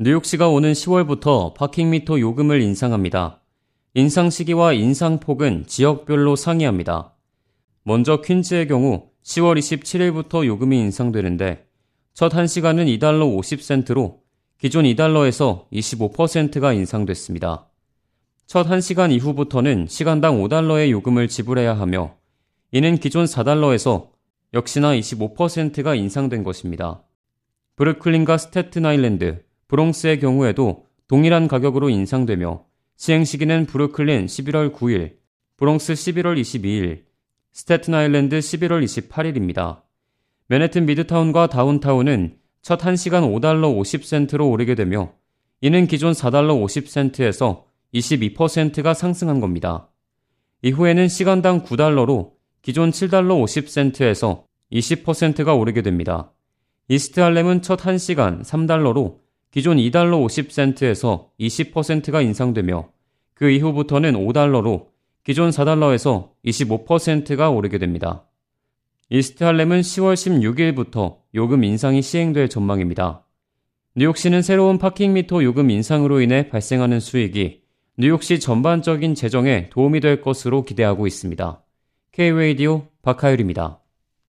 뉴욕시가 오는 10월부터 파킹미터 요금을 인상합니다. 인상 시기와 인상 폭은 지역별로 상이합니다. 먼저 퀸즈의 경우 10월 27일부터 요금이 인상되는데 첫 1시간은 2달러 50센트로 기존 2달러에서 25%가 인상됐습니다. 첫 1시간 이후부터는 시간당 5달러의 요금을 지불해야 하며 이는 기존 4달러에서 역시나 25%가 인상된 것입니다. 브루클린과 스태튼 아일랜드, 브롱스의 경우에도 동일한 가격으로 인상되며 시행 시기는 브루클린 11월 9일, 브롱스 11월 22일, 스태튼 아일랜드 11월 28일입니다. 맨해튼 미드타운과 다운타운은 첫 1시간 5달러 50센트로 오르게 되며 이는 기존 4달러 50센트에서 22%가 상승한 겁니다. 이후에는 시간당 9달러로 기존 7달러 50센트에서 20%가 오르게 됩니다. 이스트 할렘은 첫 1시간 3달러로 기존 2달러 50센트에서 20%가 인상되며 그 이후부터는 5달러로 기존 4달러에서 25%가 오르게 됩니다. 이스트 할렘은 10월 16일부터 요금 인상이 시행될 전망입니다. 뉴욕시는 새로운 parking meter 요금 인상으로 인해 발생하는 수익이 뉴욕시 전반적인 재정에 도움이 될 것으로 기대하고 있습니다. K-Radio 박하율입니다.